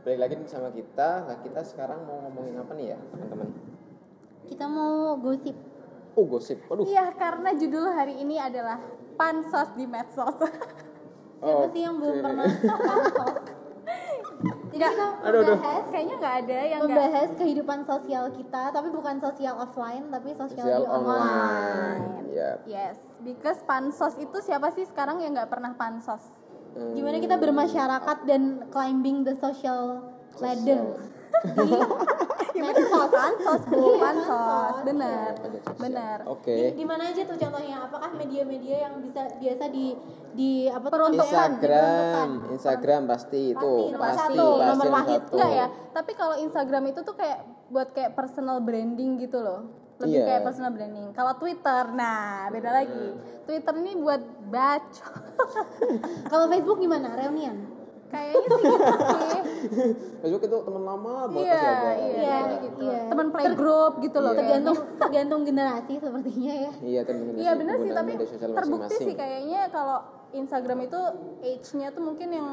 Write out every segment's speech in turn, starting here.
Balik lagi sama kita. Nah, kita sekarang mau ngomongin apa nih ya, teman-teman? Kita mau gosip. Oh, gosip. Waduh. Iya, karena judul hari ini adalah pansos di medsos. Siapa sih yang belum pernah pansos? Jadi kita Aduh, aduh. membahas, Kayaknya nggak ada yang nggak. membahas kehidupan sosial kita, tapi bukan sosial offline, tapi sosial, Sosial di online. online. Ya. Yes, because pansos itu siapa sih sekarang yang nggak pernah pansos? Hmm, Gimana kita bermasyarakat dan climbing the social ladder? Di medsos Pansos bu, Iya, pansos, bener, Pada sosial. bener. Oke. Di, di mana aja tuh contohnya? Apakah media-media yang bisa biasa di di apa tuh Peruntukan, Instagram, Instagram pasti itu, Pasti, nomor pasti, satu, pasti nomor wahid. Enggak ya, tapi kalau Instagram itu tuh kayak buat kayak personal branding gitu loh. Lebih Iya. kayak personal branding. Kalau Twitter, nah beda lagi. Twitter ini buat baca. Kalau Facebook gimana? Reunian. Kayaknya sih gitu sih. Facebook itu teman lama buat Iya, pasti ada. iya, Iya, kayaknya gitu. iya. Teman playgroup gitu loh. Iya. Tergantung tergantung generasi sepertinya ya. Iya, tergantung Iya bener sih, tapi terbukti masing-masing. sih kayaknya kalau Instagram itu age-nya tuh mungkin yang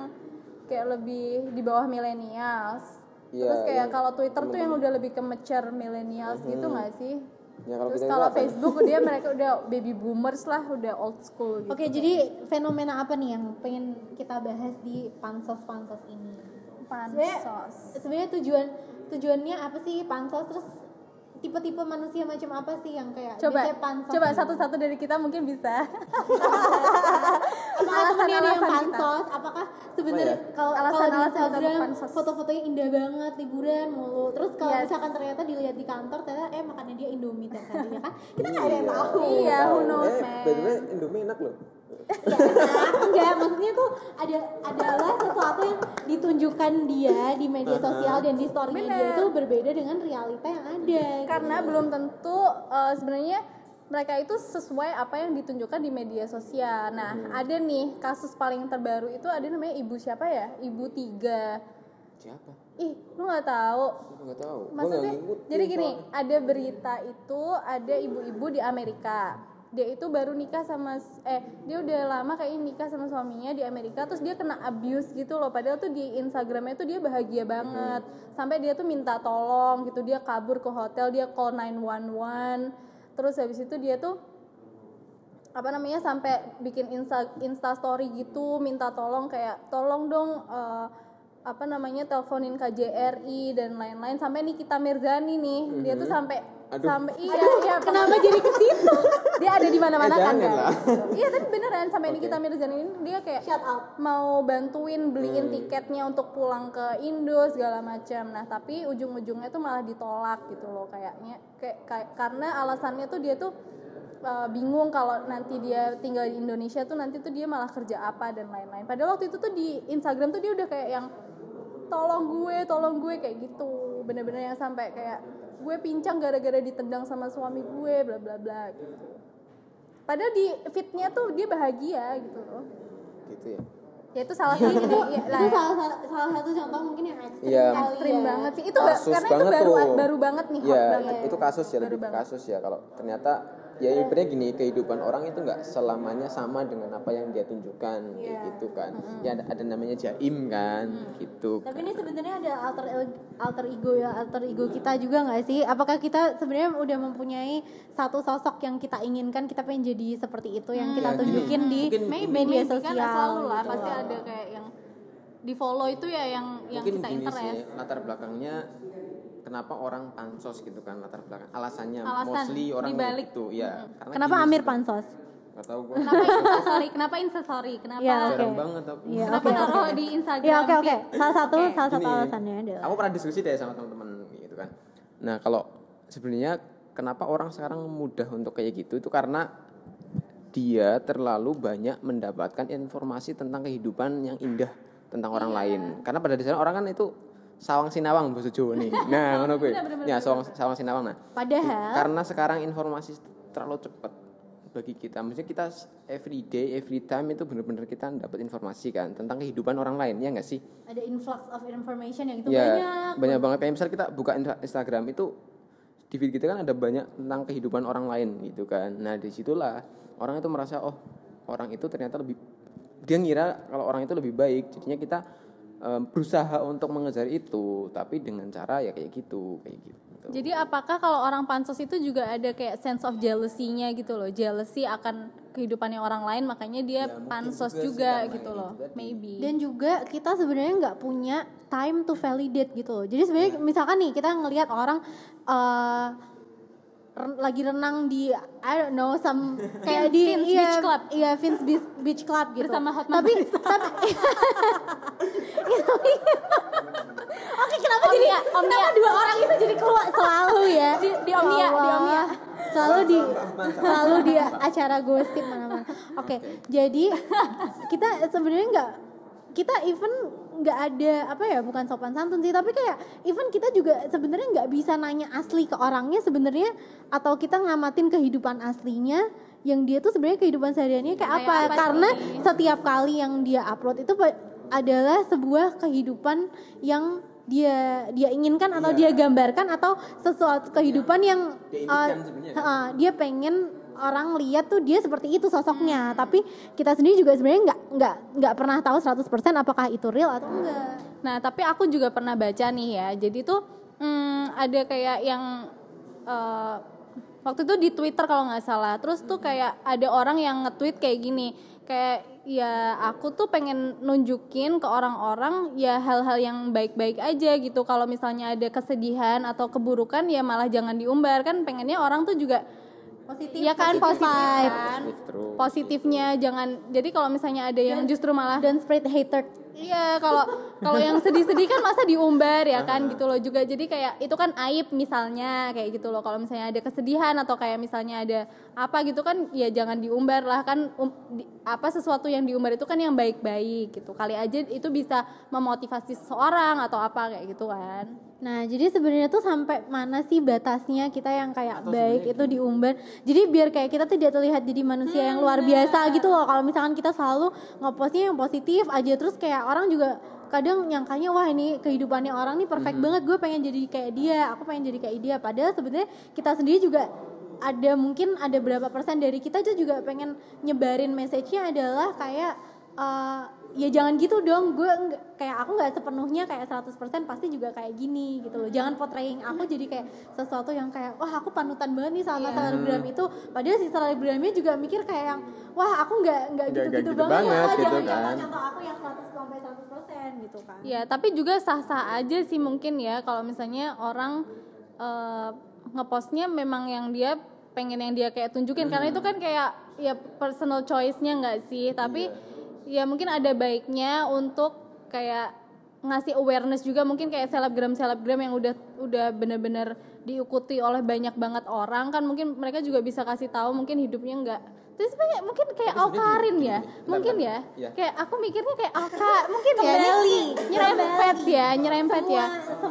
kayak lebih di bawah millennials. Iya, Terus kayak yang kalau Twitter tuh yang udah lebih ke mature millennials gitu nggak sih? Ya, kalau Terus kita kalau? Facebook dia mereka udah baby boomers lah, udah old school gitu. Oke, jadi fenomena apa nih yang pengen kita bahas di pansos-pansos ini? Pansos. Sebenarnya tujuan tujuannya apa sih pansos terus tipe-tipe manusia macam apa sih yang kayak Coba biasanya pansos coba gitu? satu-satu dari kita mungkin bisa. Apakah yang alasan kita. pansos? Apakah sebenarnya Oh, iya. kalau kalau di Instagram pansos. foto-fotonya indah banget liburan mulu. Terus kalau Yes. misalkan ternyata dilihat di kantor ternyata eh makannya dia Indomie hari ya kan? Kita nggak ada yang tahu. Iya, who knows, eh, man. Indomie enak loh. Ya, enggak maksudnya tuh ada adalah sesuatu yang ditunjukkan dia di media sosial dan di story-nya dia itu berbeda dengan realita yang ada. Karena belum tentu eh, sebenarnya mereka itu sesuai apa yang ditunjukkan di media sosial. Nah, ada nih kasus paling terbaru itu ada namanya ibu siapa ya? Ibu tiga. Siapa? Ih, lu nggak tahu? Nggak Maksudnya, jadi gini, ada berita itu ada ibu-ibu di Amerika. Dia itu baru nikah sama eh dia udah lama kayak nikah sama suaminya di Amerika terus dia kena abuse gitu loh. Padahal tuh di Instagramnya tuh dia bahagia banget. Sampai dia tuh minta tolong gitu. Dia kabur ke hotel, dia call 911. Terus habis itu dia tuh apa namanya sampai bikin insta insta story gitu minta tolong kayak tolong dong eh, apa namanya teleponin KJRI dan lain-lain sampai Nikita Mirzani nih dia tuh sampai Aduh. sampai iya iya Kenapa jadi ke situ? dia ada di mana-mana Eh, kan guys. iya tapi beneran sampai Oke. Nikita Mirzani ini dia kayak Shout out. mau bantuin beliin Hmm. tiketnya untuk pulang ke Indo segala macam. Nah, tapi ujung-ujungnya tuh malah ditolak gitu loh kayaknya. Kayak, kayak karena alasannya tuh dia tuh uh, bingung kalau nanti dia tinggal di Indonesia tuh nanti tuh dia malah kerja apa dan lain-lain. Padahal waktu itu tuh di Instagram tuh dia udah kayak yang tolong gue, tolong gue kayak gitu. Bener-bener yang sampai kayak gue pincang gara-gara ditendang sama suami gue bla bla bla gitu. Padahal di fitnya tuh dia bahagia gitu loh Gitu ya. ya itu salah satu ini ya, lah, itu salah, salah salah satu contoh mungkin yang ekstrim Iya. kali ekstrim ya. banget sih itu Kasus karena itu baru tuh. baru banget nih hot Iya, banget itu kasus ya Baru lebih banget. kasus ya kalau ternyata ya ibaratnya gini kehidupan orang itu nggak selamanya sama dengan apa yang dia tunjukkan kayak Iya. gitu kan. Ya ada, ada namanya jaim kan, gitu. Tapi kan. ini sebenarnya ada alter alter ego ya, alter ego kita juga nggak sih? Apakah kita sebenarnya udah mempunyai satu sosok yang kita inginkan, kita pengen jadi seperti itu yang kita Ya, gini, tunjukin di mungkin media sosial. kan selalu lah gitu pasti ada kayak yang di follow itu ya yang yang mungkin kita interest sih latar belakangnya kenapa orang pansos gitu kan latar belakang alasannya Alasan mostly orang dibalik. itu ya karena Kenapa gini Amir sih, pansos? tahu gue kenapa instastory kenapa instastory kenapa Iya, jarang Oke. banget aku Iya, kenapa naruh oke. di Instagram Ya oke oke. feed? Salah satu Oke. salah satu Gini, alasannya adalah. aku pernah diskusi deh sama teman-teman gitu kan nah kalau sebenarnya kenapa orang sekarang mudah untuk kayak gitu itu karena dia terlalu banyak mendapatkan informasi tentang kehidupan yang indah tentang orang Iya. lain karena pada dasarnya orang kan itu sawang sinawang bahasa Jawa nih. Nah ngono bener, ya sawang sawang sinawang nah. Padahal karena sekarang informasi terlalu cepat bagi kita. Maksudnya kita every day every time itu benar-benar kita dapat informasi kan tentang kehidupan orang lain ya nggak sih? Ada influx of information yang itu ya banyak. banyak banget. Kayak misal kita buka Insta- Instagram itu di feed kita kan ada banyak tentang kehidupan orang lain gitu kan. Nah di situlah orang itu merasa oh orang itu ternyata lebih dia ngira kalau orang itu lebih baik. Jadinya kita em, berusaha untuk mengejar itu tapi dengan cara ya kayak gitu kayak gitu Jadi apakah kalau orang pansos itu juga ada kayak sense of jealousy-nya gitu loh, jealousy akan kehidupannya orang lain, makanya dia Ya, pansos juga juga, gitu itu loh, maybe. dan juga kita sebenarnya nggak punya time to validate gitu loh. Jadi sebenarnya misalkan nih kita ngelihat orang eh, ren- lagi renang di I don't know some kayak di Vince iya, Beach Club. Iya, Vince Beach, Beach Club gitu. Bersama Hotman tapi tapi Oke, kenapa Omnia, jadi Omnia. kenapa dua orang itu jadi keluar selalu ya? Di- di Omnia, di. Omnia. Selalu di selalu di acara gosip mana-mana. Oke, jadi kita sebenarnya nggak kita even nggak ada apa ya bukan sopan santun sih tapi kayak even kita juga sebenarnya nggak bisa nanya asli ke orangnya sebenarnya atau kita ngamatin kehidupan aslinya yang dia tuh sebenarnya kehidupan sehariannya kayak, Kayak apa, apa karena sih? setiap kali yang dia upload itu adalah sebuah kehidupan yang dia dia inginkan atau dia gambarkan atau sesuatu kehidupan yang Dia uh, kan? uh, dia pengen orang lihat tuh dia seperti itu sosoknya tapi kita sendiri juga sebenarnya nggak nggak nggak pernah tahu 100% apakah itu real atau enggak Nah, tapi aku juga pernah baca nih ya. Jadi tuh hmm, ada kayak yang eh, waktu itu di Twitter kalau nggak salah. Terus tuh kayak ada orang yang nge-tweet kayak gini, kayak ya aku tuh pengen nunjukin ke orang-orang ya hal-hal yang baik-baik aja gitu. Kalau misalnya ada kesedihan atau keburukan ya malah jangan diumbar kan. Pengennya orang tuh juga positif Iya kan positif vibe. kan. Positif terus. Positifnya jangan. Jadi kalau misalnya ada yang justru malah dan spread hatred Iya, kalau kalau yang sedih-sedih kan masa diumbar ya kan gitu loh juga. Jadi kayak itu kan aib misalnya kayak gitu loh. Kalau misalnya ada kesedihan atau kayak misalnya ada apa gitu kan ya jangan diumbar lah kan um, di- apa sesuatu yang diumbar itu kan yang baik-baik gitu. Kali aja itu bisa memotivasi seseorang atau apa kayak gitu kan. Nah, jadi sebenarnya tuh sampai mana sih batasnya kita yang kayak baik itu diumbar. Jadi biar kayak kita tidak terlihat jadi manusia yang luar biasa gitu loh. Kalau misalkan kita selalu ngepostnya yang positif aja terus kayak orang juga kadang nyangkanya wah ini kehidupannya orang nih perfect banget gue pengen jadi kayak dia aku pengen jadi kayak dia. Padahal sebenarnya kita sendiri juga ada mungkin ada berapa persen dari kita tuh juga pengen nyebarin message-nya adalah kayak eh, ya jangan gitu dong gue kayak aku nggak sepenuhnya kayak 100% pasti juga kayak gini gitu loh. Jangan portraying aku jadi kayak sesuatu yang kayak wah aku panutan banget nih sama selebgram itu. Padahal si selebgramnya juga mikir kayak yang wah aku nggak nggak gitu gitu gitu banget, banget gitu jangan kan. contoh aku yang 100 sampai 100% gitu kan. Ya, tapi juga sah-sah aja sih mungkin ya kalau misalnya orang eh, ngepostnya memang yang dia pengen yang dia kayak tunjukin. Karena itu kan kayak ya personal choice-nya nggak sih? Tapi ya mungkin ada baiknya untuk kayak ngasih awareness juga mungkin kayak selebgram selebgram yang udah udah bener-bener diikuti oleh banyak banget orang. Kan mungkin mereka juga bisa kasih tahu mungkin hidupnya nggak terus kayak mungkin kayak Tapi Alkarin gini, ya? gini, mungkin bentar, ya? Bentar. Iya. kayak aku mikirnya kayak Alka mungkin ya? Nyerempet ya nyerempet ya.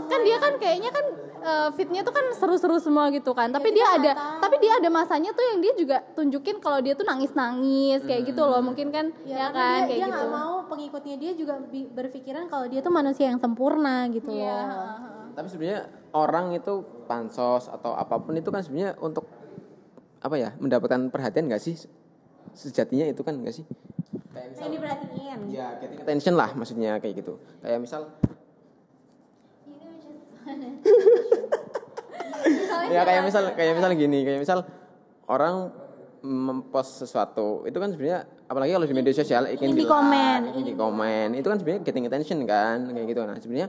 Kan dia kan kayaknya kan eh, fitnya tuh kan seru-seru semua gitu kan tapi kita dia ada tahu. tapi dia ada masanya tuh yang dia juga tunjukin kalau dia tuh nangis-nangis kayak gitu loh mungkin kan karena ya, kan dia, kayak dia gitu nggak mau pengikutnya dia juga berpikiran kalau dia tuh manusia yang sempurna gitu Iya, loh. Tapi sebenarnya orang itu pansos atau apa pun itu kan sebenarnya untuk apa ya mendapatkan perhatian nggak sih sejatinya itu kan nggak sih? Kayak misal, yang diperhatiin ya getting attention lah maksudnya kayak gitu. Kayak misal ya kayak misal kayak misal gini kayak misal orang mempost sesuatu itu kan sebenarnya apalagi kalau di media sosial ingin di komen. ingin di komen itu kan sebenarnya getting attention kan kayak gitu nah sebenarnya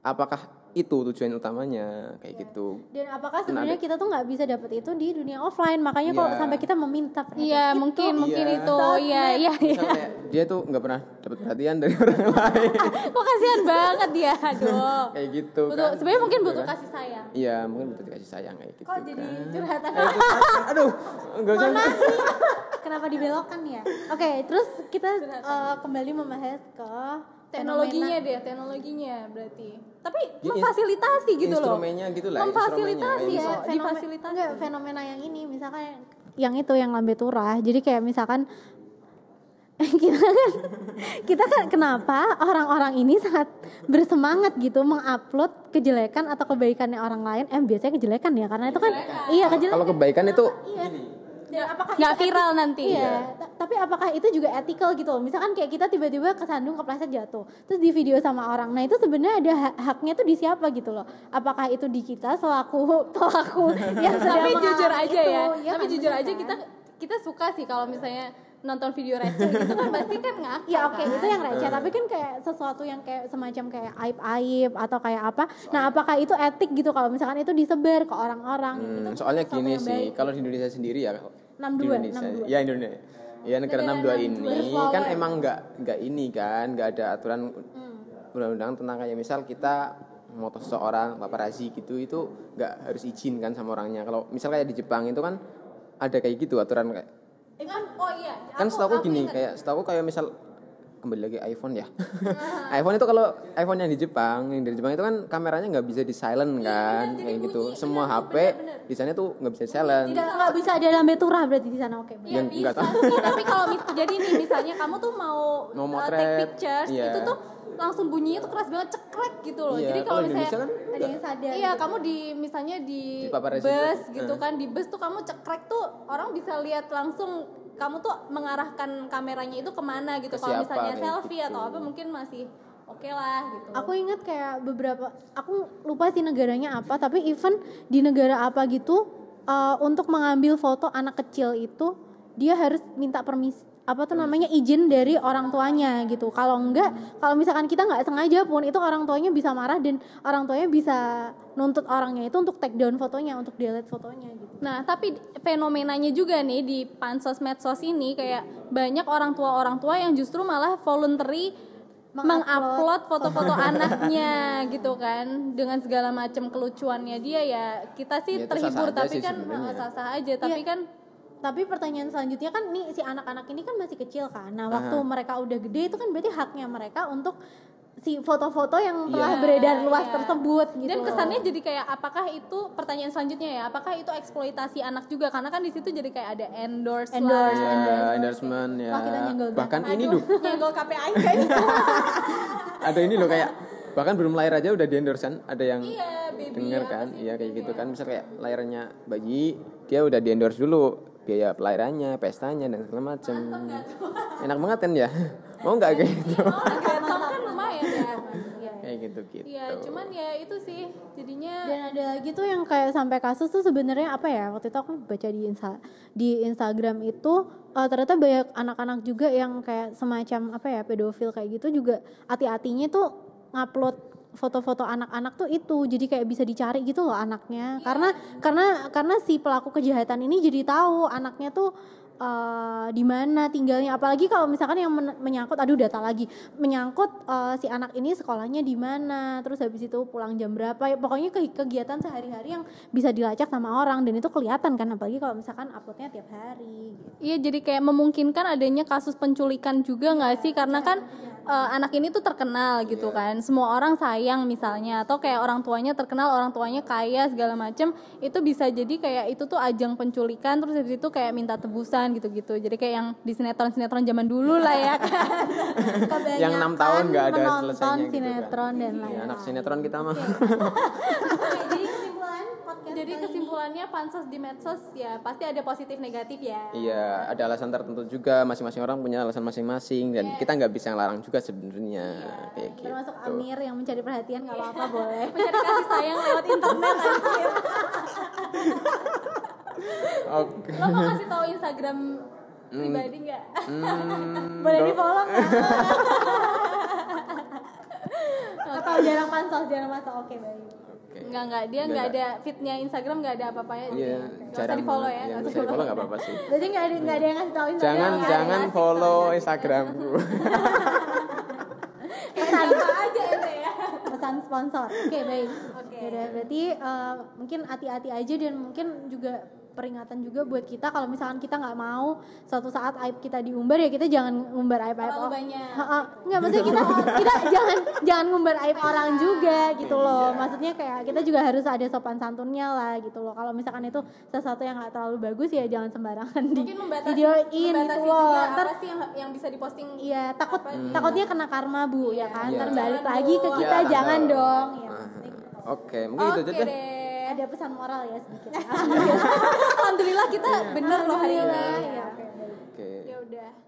apakah itu tujuan utamanya kayak gitu Dan apakah sebenarnya kita tuh nggak bisa dapat itu di dunia offline? Makanya kok Iya. sampai kita meminta perhatian iya itu. mungkin mungkin Iya. itu iya iya iya kayak dia tuh nggak pernah dapat perhatian dari orang lain kok kasihan banget dia aduh kayak gitu butuh kan sebenarnya mungkin Gitu butuh kan. kasih sayang iya mungkin butuh dikasih sayang kayak gitu Kok jadi kan. curhatan? Eh, curhatan. aduh nggak usah Kenapa dibelokkan ya? Oke, terus kita eh, kembali membahas ke teknologinya fenomena- deh teknologinya berarti. Tapi Ya, memfasilitasi gitu loh. Instrumennya gitu lah memfasilitasi ya Fenomen- difasilitasi enggak, fenomena yang ini misalkan yang itu yang lambe turah. Jadi kayak misalkan kita kan kita kan kenapa orang-orang ini sangat bersemangat gitu mengupload kejelekan atau kebaikannya orang lain? Eh biasanya kejelekan ya karena itu kan iya kejelekan. Kalau kebaikan itu Iya. Dan apakah nggak viral nanti Iya, ta- tapi apakah itu juga ethical gitu loh? Misalkan kayak kita tiba-tiba kesandung kepleset jatuh, terus di video sama orang. Nah, itu sebenarnya ada ha- haknya tuh di siapa gitu loh? Apakah itu di kita selaku pelaku yang tapi jujur aja itu? ya, Iya tapi kan, jujur bener aja kan? kita kita suka sih kalau misalnya nonton video receh gitu kan pasti kan ngakak Ya oke kan? itu yang receh tapi kan kayak sesuatu yang kayak semacam kayak aib-aib atau kayak apa. Nah, apakah itu etik gitu kalau misalkan itu disebar ke orang-orang? Hmm, Itu soalnya gini sih, kalau di Indonesia sendiri ya, 62, di Indonesia, 62. ya Indonesia, ya negara Negara 62 ini 62. kan emang nggak nggak ini kan, nggak ada aturan Hmm. undang-undang tentang kayak misal kita moto seseorang paparazi gitu itu nggak harus izin kan sama orangnya. Kalau misal kayak di Jepang itu kan ada kayak gitu aturan kayak Eh, kan oh iya kan setahu aku gini kayak setahu kayak misal kembali lagi iPhone ya iPhone itu kalau iPhone yang di Jepang yang dari Jepang itu kan kameranya nggak bisa di silent kan kayak gitu semua HP di sana tuh nggak bisa di silent Tidak nggak bisa ada lambe turah berarti di sana oke. Ya Yang bisa nggak tahu. tapi kalau mis- jadi nih misalnya kamu tuh mau, Mau uh, motret, take pictures iya. itu tuh langsung bunyinya tuh keras banget cekrek gitu loh. Iya, jadi kalau misalnya kan ada yang sadar. Iya, kamu di misalnya di, Di bus gitu Eh. kan, di bus tuh kamu cekrek tuh orang bisa lihat langsung kamu tuh mengarahkan kameranya itu ke mana gitu. Kalau misalnya kayak selfie gitu. atau apa mungkin masih oke lah gitu. Aku ingat kayak beberapa, aku lupa sih negaranya apa, tapi even di negara apa gitu, uh, untuk mengambil foto anak kecil itu dia harus minta permisi apa tuh namanya izin dari orang tuanya gitu. Kalau enggak, kalau misalkan kita nggak sengaja pun itu orang tuanya bisa marah dan orang tuanya bisa nuntut orangnya itu untuk take down fotonya, untuk delete fotonya gitu. Nah, tapi fenomenanya juga nih di pansos medsos ini kayak banyak orang tua orang tua yang justru malah voluntary Mengupload foto-foto anaknya gitu kan dengan segala macam kelucuannya dia ya kita sih Ya, terhibur tapi sih kan sebenarnya. eh, sah-sah aja tapi Iya. kan Tapi pertanyaan selanjutnya kan nih si anak-anak ini kan masih kecil kan. Nah, waktu Aha. mereka udah gede itu kan berarti haknya mereka untuk si foto-foto yang telah Iya. beredar luas Iya. tersebut gitu. dan loh. kesannya jadi kayak apakah itu pertanyaan selanjutnya ya apakah itu eksploitasi anak juga karena kan di situ jadi kayak ada endorse, Endorse, lah. ya endorsement ya Wah, kita nyenggol bahkan Aduh, ini loh nyenggol KPI kayaknya ada ini loh kayak bahkan belum lahir aja udah di endorse kan ada yang iya baby denger apa kan iya kayak gitu kan misal kayak lahirannya bayi dia udah di endorse dulu biaya pelahirannya pestanya dan segala macem. Enak banget kan ya? Mau nggak kayak gitu? Oh kan lumayan ya. Iya. kayak gitu gitu Iya, cuman ya itu sih jadinya Dan ada lagi tuh yang kayak sampai kasus tuh sebenarnya apa ya? Waktu itu aku baca di Insta, di Instagram itu eh, ternyata banyak anak-anak juga yang kayak semacam apa ya pedofil kayak gitu juga hati-hatinya tuh ngupload foto-foto anak-anak tuh itu jadi kayak bisa dicari gitu loh anaknya. Karena karena karena si pelaku kejahatan ini jadi tahu anaknya tuh eh, di mana tinggalnya. Apalagi kalau misalkan yang men- menyangkut aduh data lagi menyangkut eh, si anak ini sekolahnya di mana terus habis itu pulang jam berapa. Ya, pokoknya ke- kegiatan sehari-hari yang bisa dilacak sama orang dan itu kelihatan kan apalagi kalau misalkan uploadnya tiap hari gitu. Iya jadi kayak memungkinkan adanya kasus penculikan juga nggak sih? Karena kan eh, anak ini tuh terkenal gitu kan. Semua orang sayang misalnya atau kayak orang tuanya terkenal orang tuanya kaya segala macem itu bisa jadi kayak itu tuh ajang penculikan terus habis itu kayak minta tebusan gitu-gitu. Jadi kayak yang di sinetron-sinetron zaman dulu lah ya kan. Yang enam tahun nggak ada selesainya gitu kan. sinetron dan Iya, lain-lain. anak sinetron kita mah. Jadi podcast jadi kesimpulannya pansos di medsos ya pasti ada positif negatif ya. Iya ada alasan tertentu juga masing-masing orang punya alasan masing-masing dan kita nggak bisa ngelarang juga sebenarnya. Kayak gitu. termasuk Amir yang mencari perhatian nggak apa-apa boleh. Mencari kasih sayang lewat internet anjir. Oke. Lo mau kasih tahu Instagram pribadi nggak? Hmm, boleh di follow nggak? Atau jarang pansos jarang pansos. Oke baik Oke. Enggak enggak dia nggak. ada fitnya Instagram enggak ada apa-apanya. Iya, jadi nggak usah jarang di follow ya. Iya, nggak nggak usah di follow nggak apa-apa sih. jadi nggak ada nggak ada yang ngasih tahu Instagram Jangan nggak jangan follow Instagramku. pesan aja ente ya. pesan sponsor oke baik Oke. Yaudah, berarti eh, mungkin hati-hati aja dan mungkin juga peringatan juga buat kita kalau misalkan kita nggak mau suatu saat aib kita diumbar ya kita jangan ngumbar aib aib banyak. nggak maksudnya kita kita jangan jangan ngumbar aib orang juga gitu loh Iya. maksudnya kayak kita juga harus ada sopan santunnya lah gitu loh kalau misalkan itu sesuatu yang nggak terlalu bagus ya jangan sembarangan di membatasi videoin membatasi gitu loh juga Ntar apa sih yang yang bisa diposting Iya, takut takutnya kena karma bu, ya kan? Iya. Ntar balik Jangan lagi ke kita, Iya. jangan dong. Ya, Ah, maksudnya gitu. Oke, mungkin itu aja deh ya. Ada pesan moral ya sedikit. Alhamdulillah, kita iya. bener loh hari ini. Ya, Oke. Okay. Ya udah.